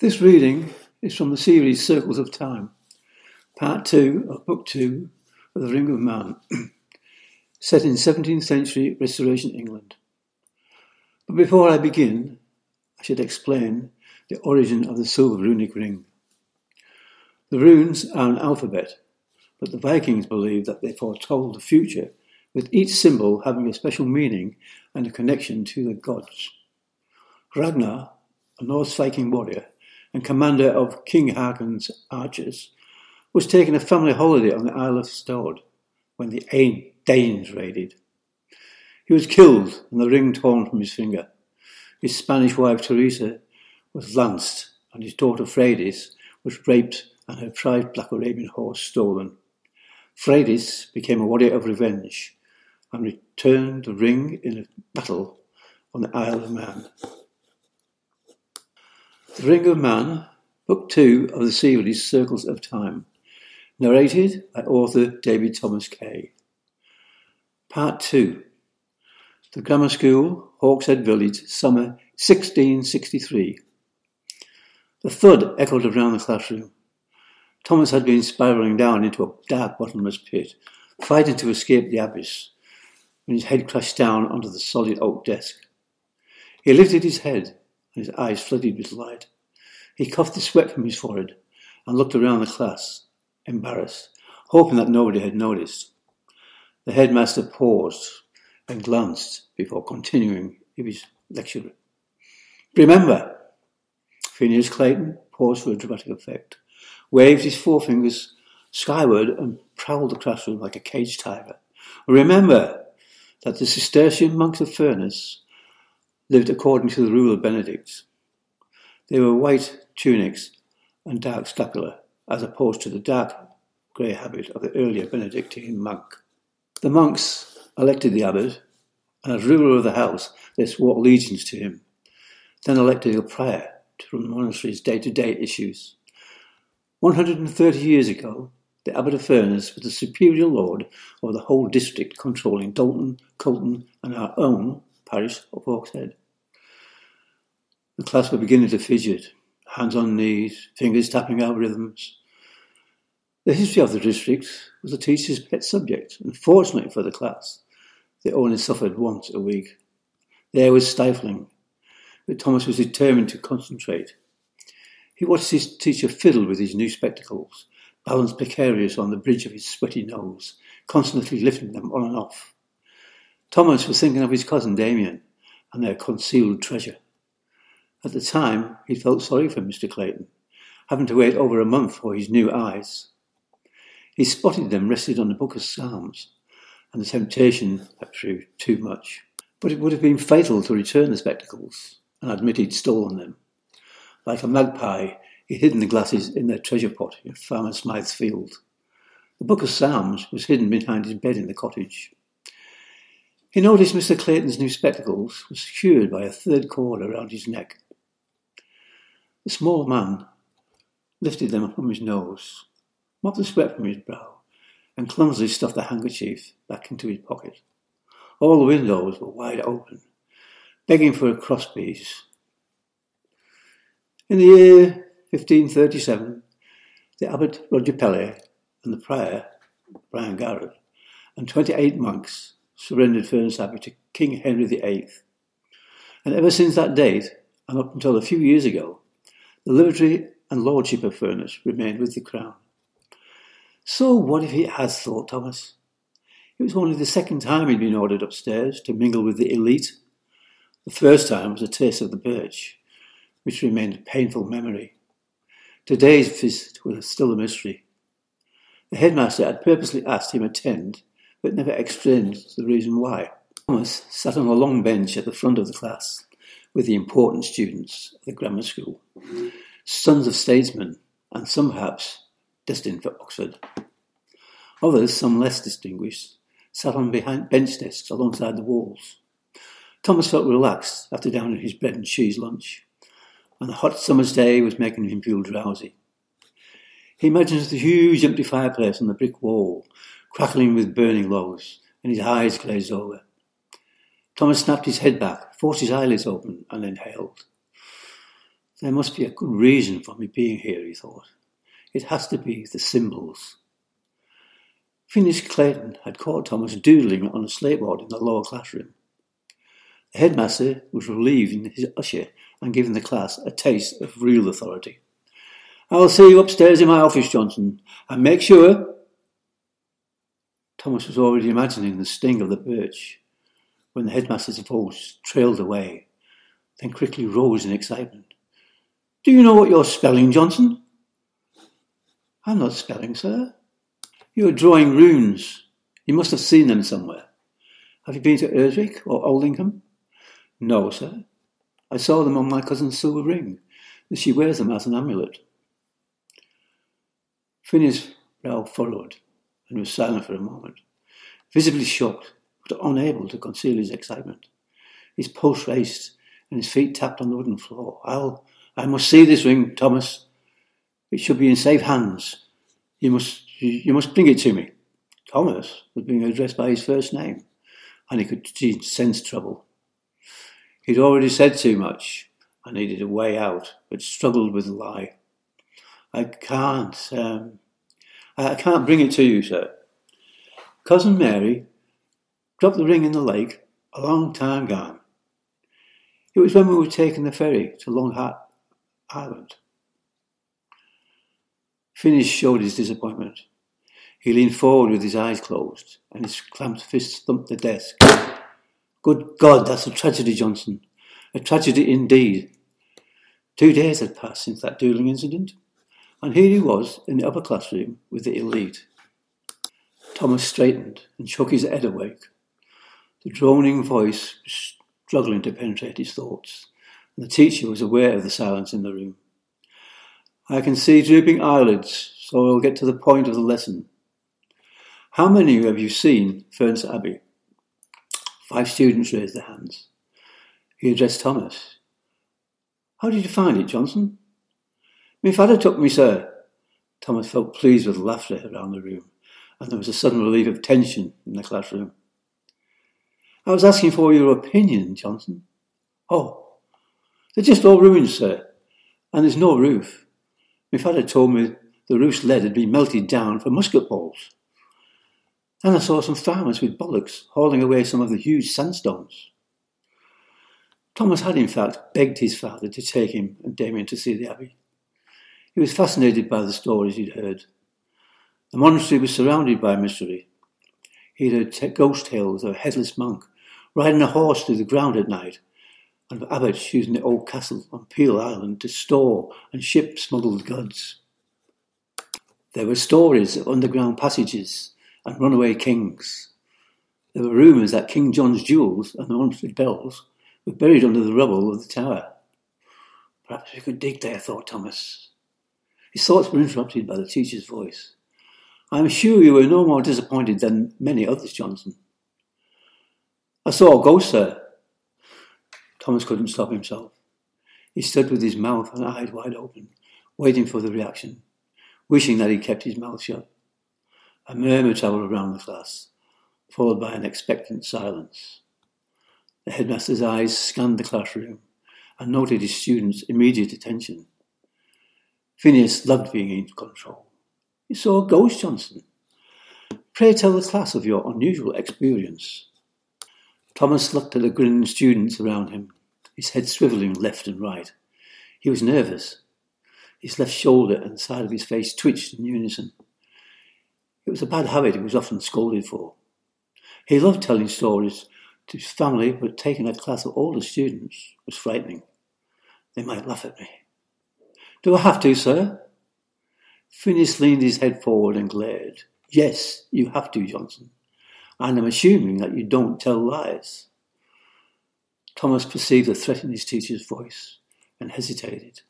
This reading is from the series Circles of Time, part two of book two of The Ring of Mann, set in 17th century Restoration England. But before I begin, I should explain the origin of the silver runic ring. The runes are an alphabet, but the Vikings believed that they foretold the future, with each symbol having a special meaning and a connection to the gods. Ragnar, a Norse Viking warrior, and commander of King Haakon's archers, was taking a family holiday on the Isle of Stord when the Danes raided. He was killed and the ring torn from his finger. His Spanish wife Teresa was lanced, and his daughter Freydis was raped and her prized black Arabian horse stolen. Freydis became a warrior of revenge and returned the ring in a battle on the Isle of Man. The Ring of Mann, Book 2 of the series Circles of Time, narrated by author David Thomas Kay. Part 2 The Grammar School, Hawkshead Village, summer 1663. The thud echoed around the classroom. Thomas had been spiralling down into a dark bottomless pit, fighting to escape the abyss, when his head crashed down onto the solid oak desk. He lifted his head and his eyes flooded with light. He coughed the sweat from his forehead and looked around the class, embarrassed, hoping that nobody had noticed. The headmaster paused and glanced before continuing his lecture. Remember, Phineas Clayton paused for a dramatic effect, waved his forefingers skyward and prowled the classroom like a caged tiger. Remember that the Cistercian monks of Furness lived according to the rule of Benedicts. They were white tunics and dark scapula, as opposed to the dark grey habit of the earlier Benedictine monk. The monks elected the abbot, and as ruler of the house, they swore allegiance to him, then elected a prior to run the monastery's day to day issues. 130 years ago, the abbot of Furness was the superior lord of the whole district controlling Dalton, Colton, and our own parish of Hawkshead. The class were beginning to fidget, hands on knees, fingers tapping out rhythms. The history of the district was the teacher's pet subject, and fortunately for the class, they only suffered once a week. The air was stifling, but Thomas was determined to concentrate. He watched his teacher fiddle with his new spectacles, balanced precarious on the bridge of his sweaty nose, constantly lifting them on and off. Thomas was thinking of his cousin Damien and their concealed treasure. At the time, he felt sorry for Mr. Clayton, having to wait over a month for his new eyes. He spotted them rested on the book of Psalms, and the temptation had proved too much. But it would have been fatal to return the spectacles and admit he'd stolen them. Like a magpie, he hid the glasses in their treasure pot in Farmer Smythe's field. The book of Psalms was hidden behind his bed in the cottage. He noticed Mr. Clayton's new spectacles were secured by a third cord around his neck. The small man lifted them from his nose, mopped the sweat from his brow, and clumsily stuffed the handkerchief back into his pocket. All the windows were wide open, begging for a crosspiece. In the year 1537, the abbot Roger Pelle and the prior Brian Garrett and 28 monks surrendered Furness Abbey to King Henry VIII. And ever since that date, and up until a few years ago, the liberty and lordship of Furness remained with the crown. So what if he has thought Thomas? It was only the second time he'd been ordered upstairs to mingle with the elite. The first time was a taste of the birch, which remained a painful memory. Today's visit was still a mystery. The headmaster had purposely asked him attend, but never explained the reason why. Thomas sat on a long bench at the front of the class with the important students of the grammar school, sons of statesmen, and some perhaps destined for Oxford. Others, some less distinguished, sat on behind bench desks alongside the walls. Thomas felt relaxed after downing his bread and cheese lunch, and the hot summer's day was making him feel drowsy. He imagines the huge empty fireplace on the brick wall, crackling with burning logs, and his eyes glazed over. Thomas snapped his head back, forced his eyelids open, and inhaled. There must be a good reason for me being here, he thought. It has to be the symbols. Phineas Clayton had caught Thomas doodling on a slateboard in the lower classroom. The headmaster was relieving his usher and giving the class a taste of real authority. I'll see you upstairs in my office, Johnson, and make sure. Thomas was already imagining the sting of the birch when the headmaster's voice trailed away, then quickly rose in excitement. Do you know what you're spelling, Johnson? I'm not spelling, sir. You're drawing runes. You must have seen them somewhere. Have you been to Urswick or Aldingham? No, sir. I saw them on my cousin's silver ring. And she wears them as an amulet. Phineas' brow furrowed and was silent for a moment, visibly shocked, but unable to conceal his excitement. His pulse raced and his feet tapped on the wooden floor. I'll, I must see this ring, Thomas. It should be in safe hands. You must, you must bring it to me. Thomas was being addressed by his first name, and he could sense trouble. He'd already said too much. I needed a way out, but struggled with the lie. I can't, um, I can't bring it to you, sir. Cousin Mary dropped the ring in the lake a long time gone. It was when we were taking the ferry to Long Hat Island. Phineas showed his disappointment. He leaned forward with his eyes closed, and his clamped fist thumped the desk. Good God, that's a tragedy, Johnson. A tragedy indeed. Two days had passed since that duelling incident, and here he was in the upper classroom with the elite. Thomas straightened and shook his head awake. The droning voice was struggling to penetrate his thoughts, and the teacher was aware of the silence in the room. I can see drooping eyelids, so I'll get to the point of the lesson. How many have you seen Furness Abbey? Five students raised their hands. He addressed Thomas. How did you find it, Johnson? Me father took me, sir. Thomas felt pleased with laughter around the room, and there was a sudden relief of tension in the classroom. I was asking for your opinion, Johnson. Oh, they're just all ruins, sir, and there's no roof. My father told me the roof's lead had been melted down for musket balls. Then I saw some farmers with bullocks hauling away some of the huge sandstones. Thomas had, in fact, begged his father to take him and Damien to see the abbey. He was fascinated by the stories he'd heard. The monastery was surrounded by mystery. He'd heard t- ghost tales of a headless monk riding a horse through the ground at night and abbots using the old castle on Piel Island to store and ship smuggled goods. There were stories of underground passages and runaway kings. There were rumours that King John's jewels and the haunted bells were buried under the rubble of the tower. Perhaps we could dig there, thought Thomas. His thoughts were interrupted by the teacher's voice. I am sure you were no more disappointed than many others, Johnson. I saw a ghost, sir, Thomas couldn't stop himself. He stood with his mouth and eyes wide open, waiting for the reaction, wishing that he kept his mouth shut. A murmur travelled around the class, followed by an expectant silence. The headmaster's eyes scanned the classroom and noted his students' immediate attention. Phineas loved being in control. He saw a ghost, Johnson. Pray tell the class of your unusual experience. Thomas looked at the grinning students around him, his head swivelling left and right. He was nervous. His left shoulder and the side of his face twitched in unison. It was a bad habit he was often scolded for. He loved telling stories to his family, but taking a class of older students was frightening. They might laugh at me. Do I have to, sir? Phineas leaned his head forward and glared. Yes, you have to, Johnson and I'm assuming that you don't tell lies. Thomas perceived the threat in his teacher's voice and hesitated.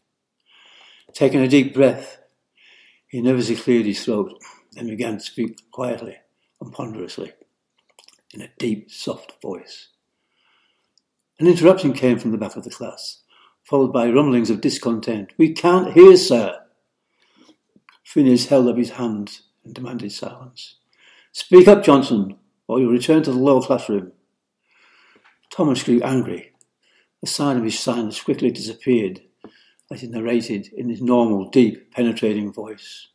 Taking a deep breath, he nervously cleared his throat, then began to speak quietly and ponderously in a deep, soft voice. An interruption came from the back of the class, followed by rumblings of discontent. We can't hear, sir. Phineas held up his hand and demanded silence. Speak up, Johnson, or you'll return to the lower classroom. Thomas grew angry. The sign of his silence quickly disappeared as he narrated in his normal, deep, penetrating voice.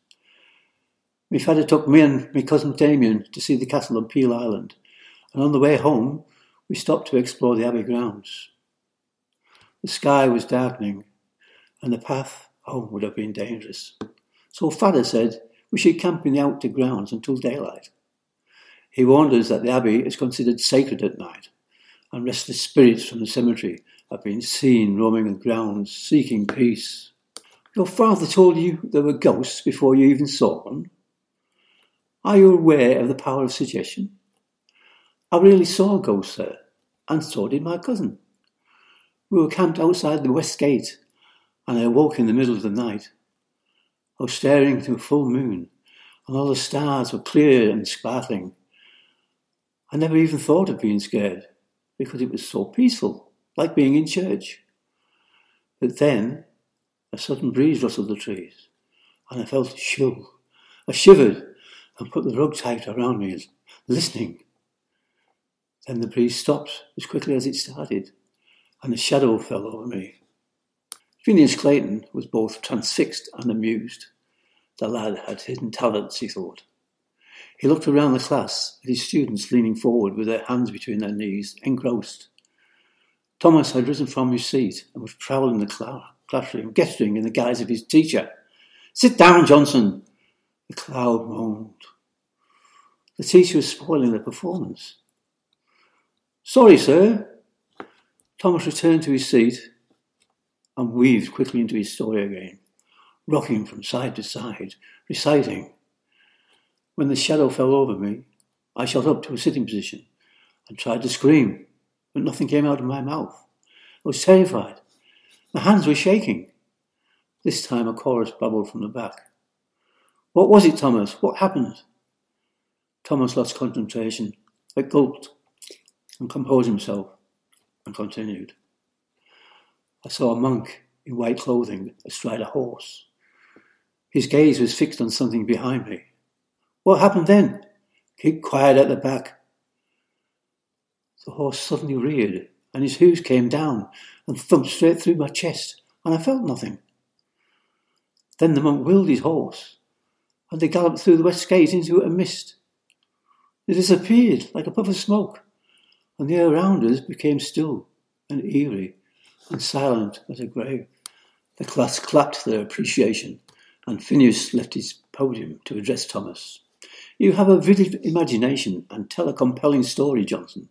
My father took me and my cousin Damien to see the castle on Piel Island, and on the way home we stopped to explore the Abbey grounds. The sky was darkening, and the path home would have been dangerous. So father said we should camp in the outer grounds until daylight. He warned us that the Abbey is considered sacred at night, and restless spirits from the cemetery have been seen roaming the grounds seeking peace. Your father told you there were ghosts before you even saw one? Are you aware of the power of suggestion? I really saw a ghost, sir, and so did my cousin. We were camped outside the west gate, and I awoke in the middle of the night. I was staring into a full moon, and all the stars were clear and sparkling. I never even thought of being scared, because it was so peaceful, like being in church. But then a sudden breeze rustled the trees, and I felt a chill. I shivered and put the rug tight around me, listening. Then the breeze stopped as quickly as it started, and a shadow fell over me. Phineas Clayton was both transfixed and amused. The lad had hidden talents, he thought. He looked around the class at his students leaning forward with their hands between their knees, engrossed. Thomas had risen from his seat and was prowling the classroom, gesturing in the guise of his teacher. Sit down, Johnson! The cloud moaned. The teacher was spoiling the performance. Sorry, sir. Thomas returned to his seat and weaved quickly into his story again, rocking from side to side, reciting. When the shadow fell over me, I shot up to a sitting position and tried to scream, but nothing came out of my mouth. I was terrified. My hands were shaking. This time a chorus bubbled from the back. What was it, Thomas? What happened? Thomas lost concentration, but gulped and composed himself and continued. I saw a monk in white clothing astride a horse. His gaze was fixed on something behind me. What happened then? Keep quiet at the back. The horse suddenly reared, and his hooves came down and thumped straight through my chest, and I felt nothing. Then the monk wheeled his horse, and they galloped through the west gate into a mist. They disappeared like a puff of smoke, and the air around us became still and eerie and silent as a grave. The class clapped their appreciation, and Phineas left his podium to address Thomas. You have a vivid imagination and tell a compelling story, Johnson.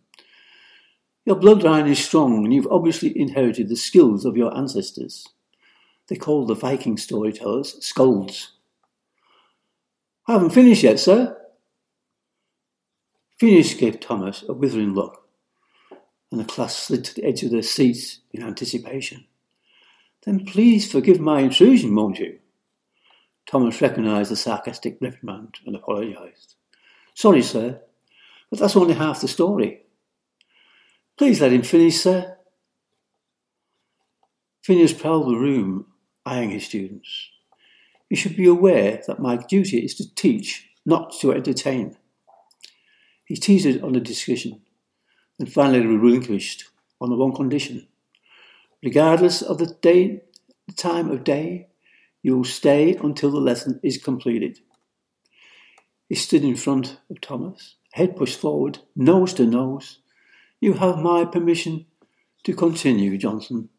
Your bloodline is strong, and you've obviously inherited the skills of your ancestors. They call the Viking storytellers skalds. I haven't finished yet, sir. Phineas gave Thomas a withering look, and the class slid to the edge of their seats in anticipation. Then please forgive my intrusion, won't you? Thomas recognised the sarcastic reprimand and apologised. Sorry, sir, but that's only half the story. Please let him finish, sir. Phineas prowled the room, eyeing his students. You should be aware that my duty is to teach, not to entertain. He teetered on the discussion, and finally relinquished on the one condition. Regardless of the day, the time of day, you will stay until the lesson is completed. He stood in front of Thomas, head pushed forward, nose to nose. You have my permission to continue, Johnson.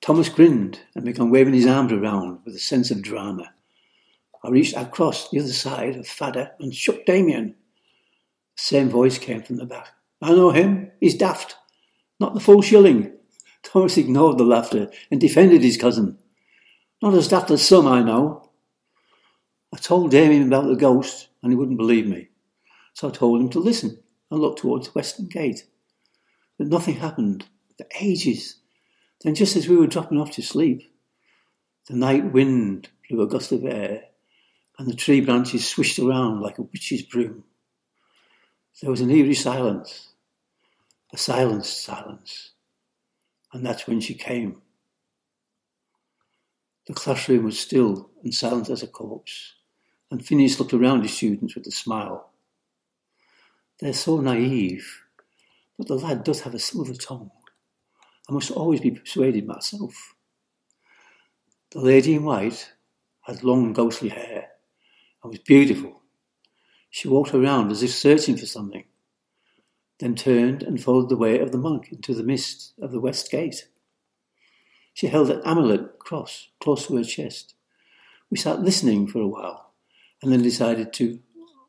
Thomas grinned and began waving his arms around with a sense of drama. I reached across the other side of Fadder and shook Damien. The same voice came from the back. I know him. He's daft. Not the full shilling. Thomas ignored the laughter and defended his cousin. Not as daft as some I know. I told Damien about the ghost, and he wouldn't believe me. So I told him to listen and look towards the western gate. But nothing happened for ages. Then, just as we were dropping off to sleep, the night wind blew a gust of air, and the tree branches swished around like a witch's broom. There was an eerie silence, a silenced silence, and that's when she came. The classroom was still and silent as a corpse, and Phineas looked around his students with a smile. They're so naive, but the lad does have a silver tongue. I must always be persuaded myself. The lady in white had long ghostly hair and was beautiful. She walked around as if searching for something, then turned and followed the way of the monk into the mist of the west gate. She held an amulet cross close to her chest. We sat listening for a while and then decided to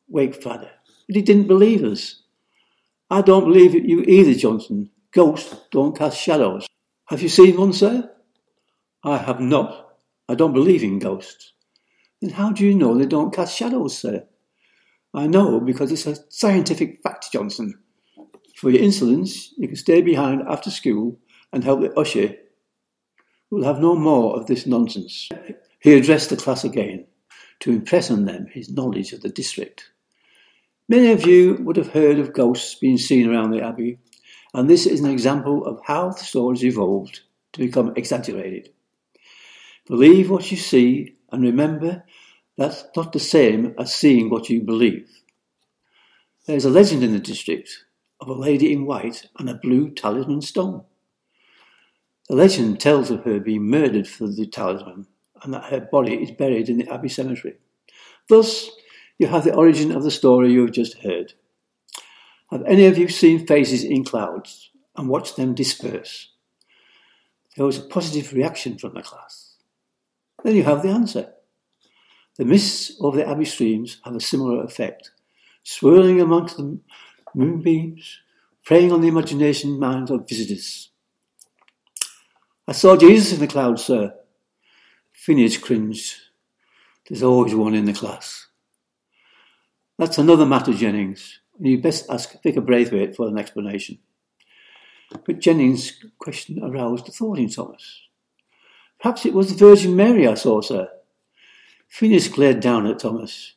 wake Father. But he didn't believe us. I don't believe you either, Johnson. Ghosts don't cast shadows. Have you seen one, sir? I have not. I don't believe in ghosts. Then how do you know they don't cast shadows, sir? I know because it's a scientific fact, Johnson. For your insolence, you can stay behind after school and help the usher. We'll have no more of this nonsense. He addressed the class again to impress on them his knowledge of the district. Many of you would have heard of ghosts being seen around the Abbey, and this is an example of how the stories evolved to become exaggerated. Believe what you see, and remember that's not the same as seeing what you believe. There is a legend in the district of a lady in white and a blue talisman stone. The legend tells of her being murdered for the talisman and that her body is buried in the Abbey Cemetery. Thus, you have the origin of the story you have just heard. Have any of you seen faces in clouds and watched them disperse? There was a positive reaction from the class. Then you have the answer. The mists over the Abbey streams have a similar effect, swirling amongst the moonbeams, preying on the imagination minds of visitors. I saw Jesus in the clouds, sir. Phineas cringed. There's always one in the class. That's another matter, Jennings, and you'd best ask Vicar Braithwaite for an explanation. But Jennings' question aroused a thought in Thomas. Perhaps it was the Virgin Mary I saw, sir. Phineas glared down at Thomas.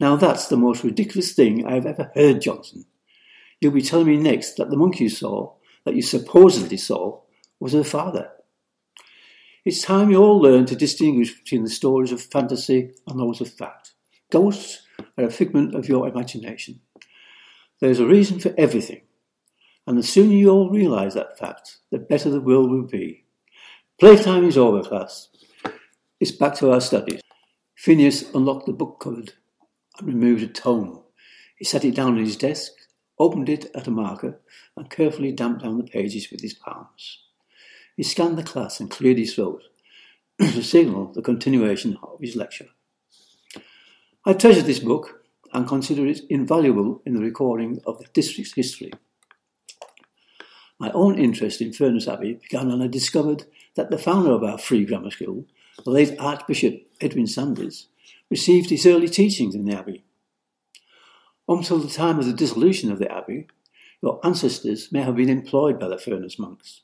Now that's the most ridiculous thing I have ever heard, Johnson. You'll be telling me next that the monk you saw, that you supposedly saw, was her father. It's time you all learn to distinguish between the stories of fantasy and those of fact. Ghosts are a figment of your imagination. There's a reason for everything, and the sooner you all realise that fact, the better the world will be. Playtime is over, class. It's back to our studies. Phineas unlocked the book cupboard and removed a tome. He set it down on his desk, opened it at a marker, and carefully damped down the pages with his palms. He scanned the class and cleared his throat to signal the continuation of his lecture. I treasure this book and consider it invaluable in the recording of the district's history. My own interest in Furness Abbey began when I discovered that the founder of our free grammar school the late Archbishop Edwin Sandys, received his early teachings in the Abbey. Until the time of the dissolution of the Abbey, your ancestors may have been employed by the Furness monks.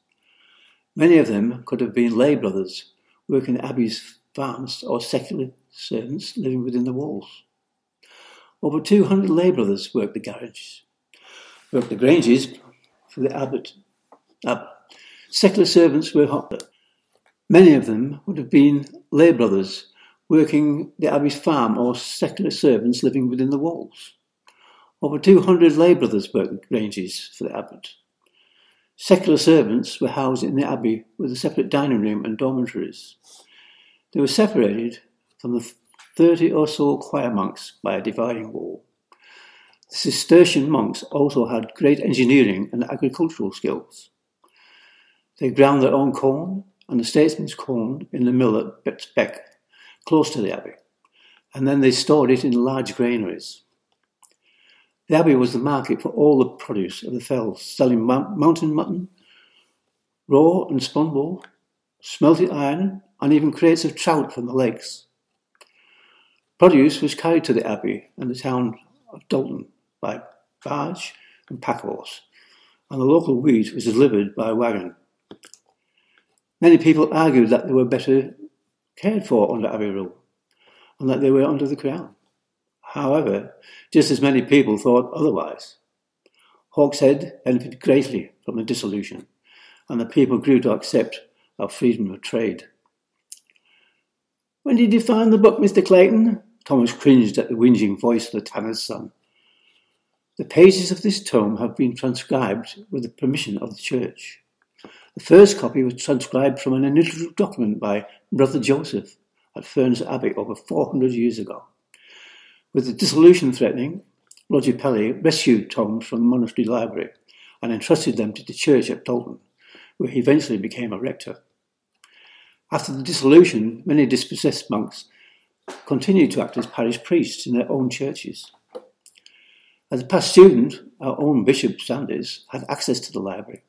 Many of them could have been lay brothers working Abbey's farms or secular servants living within the walls. Over 200 lay brothers worked the garages, worked the granges for the abbot. abbot. Secular servants were hot. Many of them would have been lay brothers working the abbey's farm or secular servants living within the walls. Over 200 lay brothers worked the granges for the abbot. Secular servants were housed in the abbey with a separate dining room and dormitories. They were separated from the 30 or so choir monks by a dividing wall. The Cistercian monks also had great engineering and agricultural skills. They ground their own corn and the statesman's corn in the mill at Beck, close to the abbey, and then they stored it in large granaries. The abbey was the market for all the produce of the fells, selling mountain mutton, raw and spun wool, smelted iron, and even crates of trout from the lakes. Produce was carried to the abbey and the town of Dalton by barge and pack horse, and the local wheat was delivered by wagon Many people argued that they were better cared for under Abbey rule and that they were under the crown. However, just as many people thought otherwise. Hawkshead benefited greatly from the dissolution, and the people grew to accept our freedom of trade. When did you find the book, Mr. Clayton? Thomas cringed at the whinging voice of the tanner's son. The pages of this tome have been transcribed with the permission of the church. The first copy was transcribed from an initial document by Brother Joseph at Furness Abbey over 400 years ago. With the dissolution threatening, Roger Pelly rescued tomes from the monastery library and entrusted them to the church at Dalton, where he eventually became a rector. After the dissolution, many dispossessed monks continued to act as parish priests in their own churches. As a past student, our own Bishop Sandys had access to the library,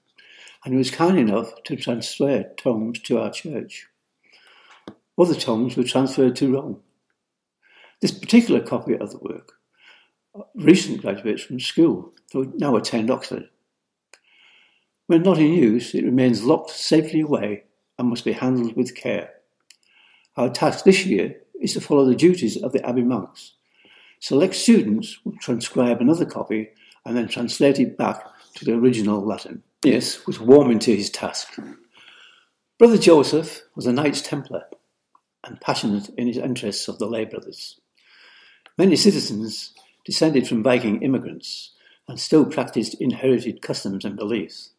and he was kind enough to transfer tomes to our church. Other tomes were transferred to Rome. This particular copy of the work, recent graduates from school who now attend Oxford. When not in use, it remains locked safely away and must be handled with care. Our task this year is to follow the duties of the Abbey monks. Select students will transcribe another copy and then translate it back to the original Latin. Yes was warming to his task. Brother Joseph was a Knights Templar and passionate in his interests of the lay brothers. Many citizens descended from Viking immigrants and still practiced inherited customs and beliefs,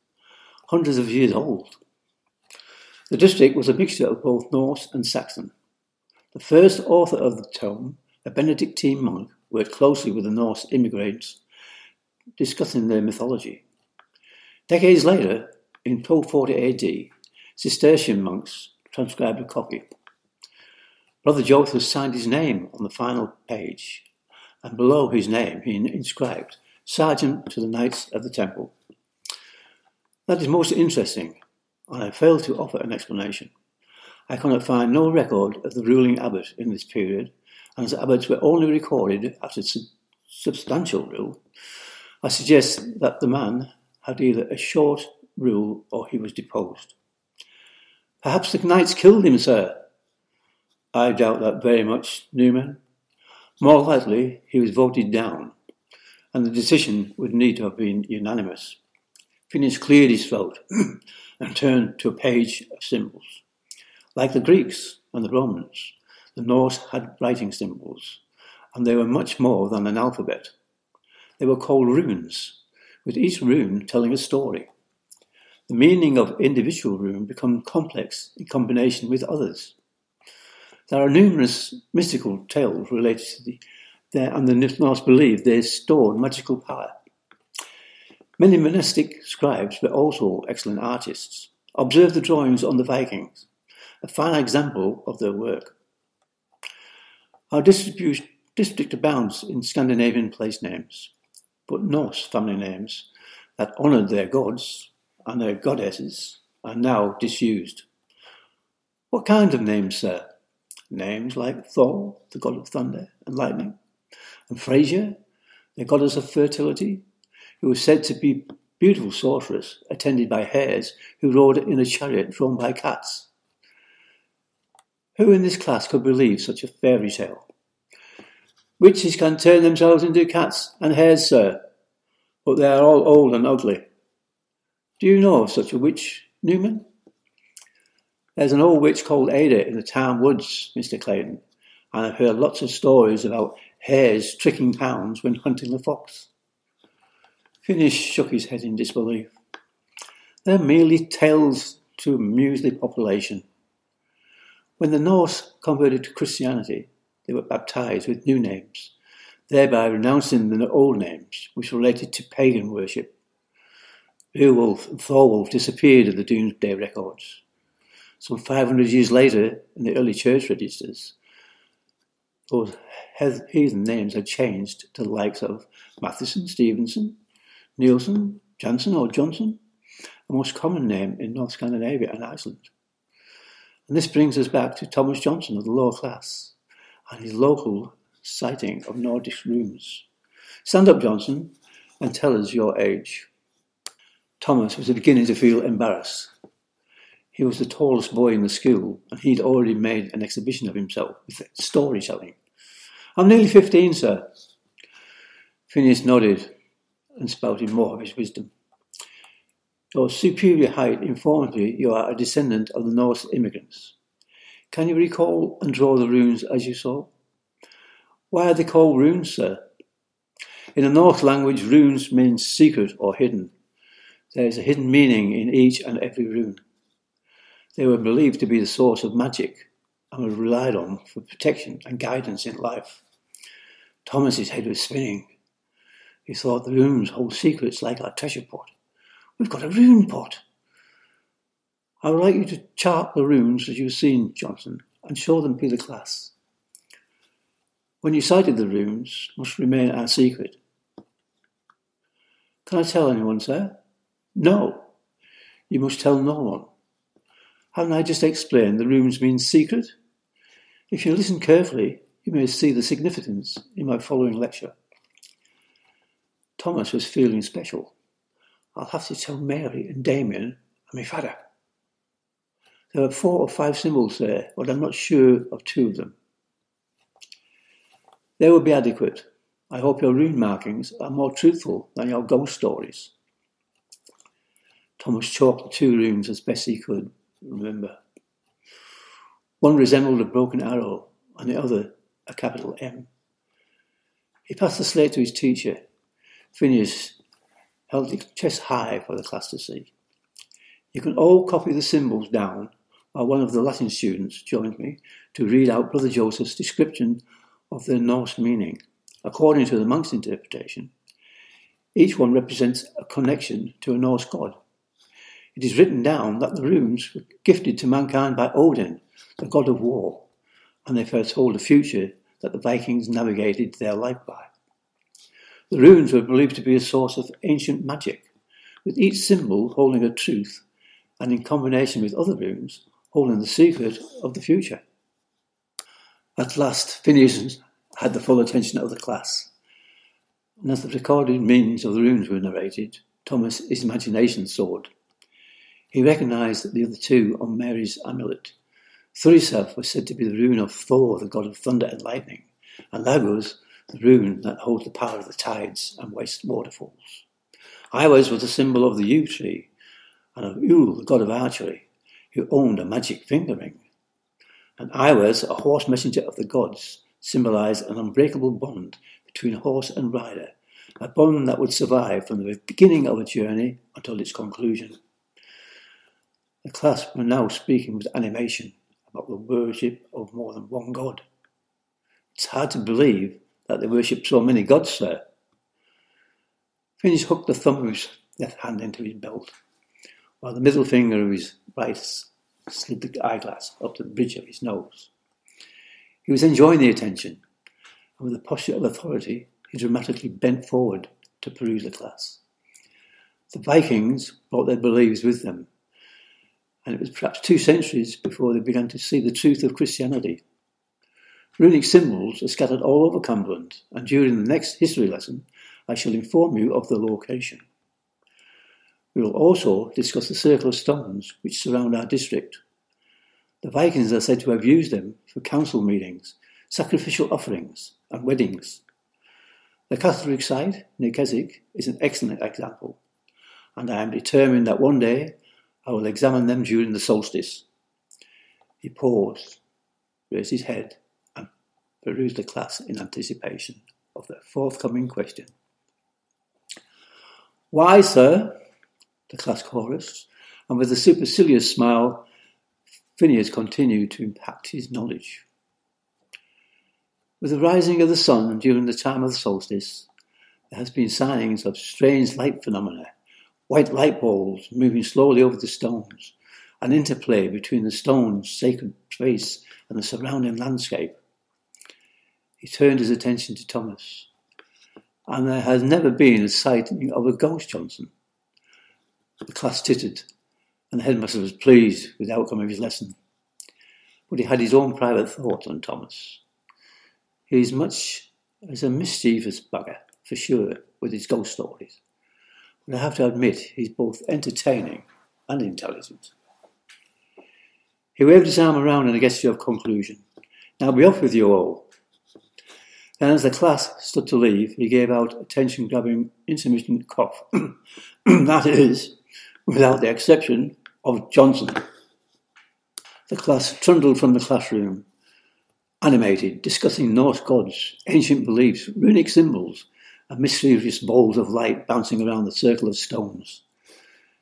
hundreds of years old. The district was a mixture of both Norse and Saxon. The first author of the tome, a Benedictine monk, worked closely with the Norse immigrants, discussing their mythology. Decades later, in 1240 AD, Cistercian monks transcribed a copy. Brother Joseph signed his name on the final page, and below his name he inscribed, Sergeant to the Knights of the Temple. That is most interesting, and I fail to offer an explanation. I cannot find no record of the ruling abbot in this period, and as abbots were only recorded after sub- substantial rule, I suggest that the man had either a short rule or he was deposed. Perhaps the knights killed him, sir, I doubt that very much, Newman. More likely, he was voted down, and the decision would need to have been unanimous. Phineas cleared his throat and turned to a page of symbols. Like the Greeks and the Romans, the Norse had writing symbols, and they were much more than an alphabet. They were called runes, with each rune telling a story. The meaning of individual rune become complex in combination with others. There are numerous mystical tales related to the, there, and the Norse believe they stored magical power. Many monastic scribes were also excellent artists. Observe the drawings on the Vikings, a fine example of their work. Our district abounds in Scandinavian place names, but Norse family names that honoured their gods and their goddesses are now disused. What kind of names, sir? Names like Thor, the god of thunder and lightning, and Freyja, the goddess of fertility, who was said to be a beautiful sorceress attended by hares who rode in a chariot drawn by cats. Who in this class could believe such a fairy tale? Witches can turn themselves into cats and hares, sir, but they are all old and ugly. Do you know of such a witch, Newman? There's an old witch called Ada in the town woods, Mr. Clayton, and I've heard lots of stories about hares tricking hounds when hunting the fox. Phineas shook his head in disbelief. They're merely tales to amuse the population. When the Norse converted to Christianity, they were baptized with new names, thereby renouncing the old names, which related to pagan worship. Beowulf and Thorwulf disappeared in the Domesday records. Some 500 years later, in the early church registers, those heathen names had changed to the likes of Matheson, Stevenson, Nielsen, Jansen, or Johnson, a most common name in North Scandinavia and Iceland. And this brings us back to Thomas Johnson of the lower class and his local sighting of Nordic runes. Stand up, Johnson, and tell us your age. Thomas was beginning to feel embarrassed he was the tallest boy in the school, and he'd already made an exhibition of himself with storytelling. I'm nearly fifteen, sir. Phineas nodded and spouted more of his wisdom. Your superior height informs me you are a descendant of the Norse immigrants. Can you recall and draw the runes as you saw? Why are they called runes, sir? In the Norse language, runes mean secret or hidden. There is a hidden meaning in each and every rune. They were believed to be the source of magic and were relied on for protection and guidance in life. Thomas's head was spinning. He thought the runes hold secrets like our treasure pot. We've got a rune pot. I would like you to chart the runes as you've seen, Johnson, and show them to the class. When you sighted the runes, must remain our secret. Can I tell anyone, sir? No. You must tell no one. Haven't I just explained the runes mean secret? If you listen carefully, you may see the significance in my following lecture. Thomas was feeling special. I'll have to tell Mary and Damien and my father. There are four or five symbols there, but I'm not sure of two of them. They will be adequate. I hope your rune markings are more truthful than your ghost stories. Thomas chalked the two runes as best he could remember. One resembled a broken arrow, and the other a capital M. He passed the slate to his teacher. Phineas held it chest high for the class to see. You can all copy the symbols down, while one of the Latin students joined me to read out Brother Joseph's description of their Norse meaning. According to the monk's interpretation, each one represents a connection to a Norse god. It is written down that the runes were gifted to mankind by Odin, the god of war, and they foretold a future that the Vikings navigated their life by. The runes were believed to be a source of ancient magic, with each symbol holding a truth, and in combination with other runes, holding the secret of the future. At last, Phineas had the full attention of the class. And as the recorded meanings of the runes were narrated, Thomas' imagination soared. He recognized that the other two on Mary's amulet. Thurisaz was said to be the rune of Thor, the god of thunder and lightning, and Laguz, the rune that holds the power of the tides and waste waterfalls. Eihwaz was a symbol of the yew tree, and of Ul, the god of archery, who owned a magic finger ring. And Iwas, a horse messenger of the gods, symbolized an unbreakable bond between horse and rider, a bond that would survive from the beginning of a journey until its conclusion. The class were now speaking with animation about the worship of more than one god. It's hard to believe that they worship so many gods, there. Phineas hooked the thumb of his left hand into his belt, while the middle finger of his right slid the eyeglass up to the bridge of his nose. He was enjoying the attention, and with a posture of authority, he dramatically bent forward to peruse the class. The Vikings brought their beliefs with them, and it was perhaps two centuries before they began to see the truth of Christianity. Runic symbols are scattered all over Cumberland, and during the next history lesson, I shall inform you of the location. We will also discuss the circle of stones which surround our district. The Vikings are said to have used them for council meetings, sacrificial offerings, and weddings. The Castlerigg site near Keswick is an excellent example, and I am determined that one day I will examine them during the solstice. He paused, raised his head, and perused the class in anticipation of the forthcoming question. Why, sir? The class chorused, and with a supercilious smile, Phineas continued to impact his knowledge. With the rising of the sun during the time of the solstice, there has been signs of strange light phenomena, white light bulbs moving slowly over the stones, an interplay between the stone's sacred place and the surrounding landscape. He turned his attention to Thomas. And there has never been a sighting of a ghost, Johnson. The class tittered and the headmaster was pleased with the outcome of his lesson. But he had his own private thoughts on Thomas. He is much as a mischievous bugger, for sure, with his ghost stories. But I have to admit he's both entertaining and intelligent. He waved his arm around in a gesture of conclusion. Now be off with you all. And as the class stood to leave, he gave out a tension grabbing intermittent cough. that is, without the exception of Johnson. The class trundled from the classroom, animated, discussing Norse gods, ancient beliefs, runic symbols, and mysterious balls of light bouncing around the circle of stones.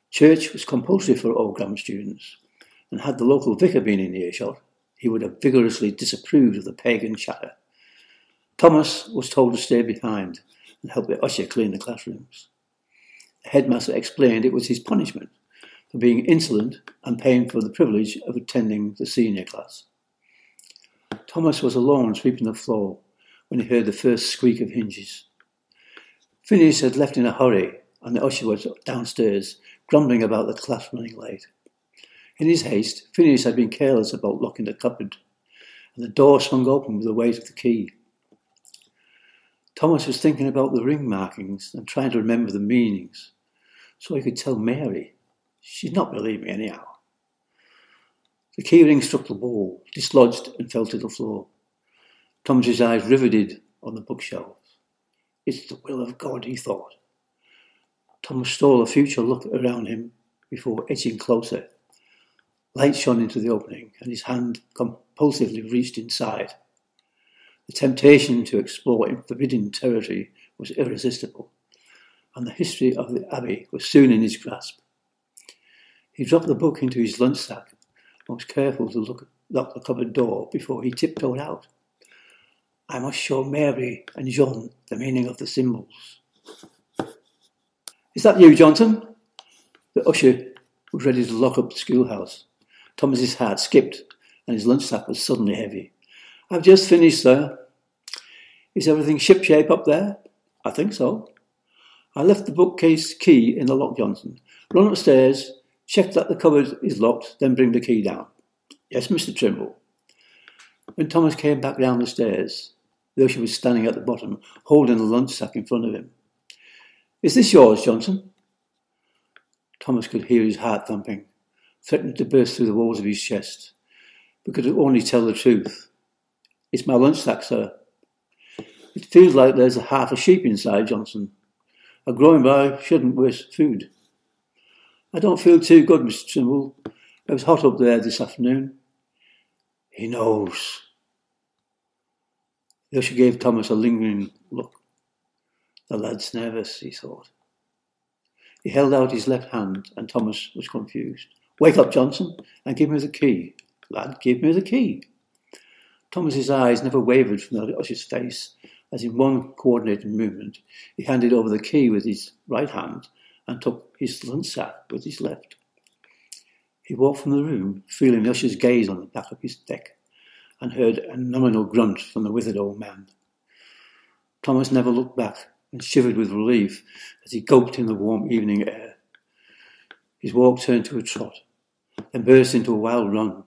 Church was compulsory for all grammar students, and had the local vicar been in earshot, he would have vigorously disapproved of the pagan chatter. Thomas was told to stay behind and help the usher clean the classrooms. The headmaster explained it was his punishment for being insolent and paying for the privilege of attending the senior class. Thomas was alone sweeping the floor when he heard the first squeak of hinges. Phineas had left in a hurry, and the usher was downstairs, grumbling about the class running late. In his haste, Phineas had been careless about locking the cupboard, and the door swung open with the weight of the key. Thomas was thinking about the ring markings and trying to remember the meanings, so he could tell Mary. She'd not believe me anyhow. The key ring struck the wall, dislodged, and fell to the floor. Thomas's eyes riveted on the bookshelves. It's the will of God, he thought. Thomas stole a future look around him before edging closer. Light shone into the opening, and his hand compulsively reached inside. The temptation to explore forbidden territory was irresistible, and the history of the Abbey was soon in his grasp. He dropped the book into his lunch sack and was careful to look, lock the cupboard door before he tiptoed out. I must show Mary and John the meaning of the symbols. Is that you, Johnson? The usher was ready to lock up the schoolhouse. Thomas's heart skipped, and his lunch sack was suddenly heavy. I've just finished, sir. Is everything shipshape up there? I think so. I left the bookcase key in the lock, Johnson. Run upstairs, check that the cupboard is locked, then bring the key down. Yes, Mr. Trimble. When Thomas came back down the stairs, the usher was standing at the bottom, holding the lunch sack in front of him. Is this yours, Johnson? Thomas could hear his heart thumping, threatening to burst through the walls of his chest, but could only tell the truth. It's my lunch sack, sir. It feels like there's a half a sheep inside, Johnson. A growing boy shouldn't waste food. I don't feel too good, Mr. Trimble. It was hot up there this afternoon. He knows. The usher gave Thomas a lingering look. The lad's nervous, he thought. He held out his left hand, and Thomas was confused. Wake up, Johnson, and give me the key. Lad, give me the key. Thomas's eyes never wavered from the usher's face, as in one coordinated movement he handed over the key with his right hand and took his sack with his left. He walked from the room, feeling the usher's gaze on the back of his neck, and heard a nominal grunt from the withered old man. Thomas never looked back and shivered with relief as he gulped in the warm evening air. His walk turned to a trot, then burst into a wild run.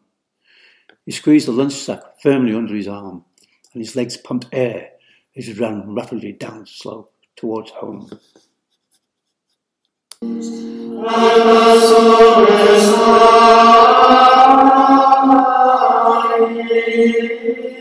He squeezed the lunch sack firmly under his arm, and his legs pumped air as he ran rapidly down the slope towards home. Ah.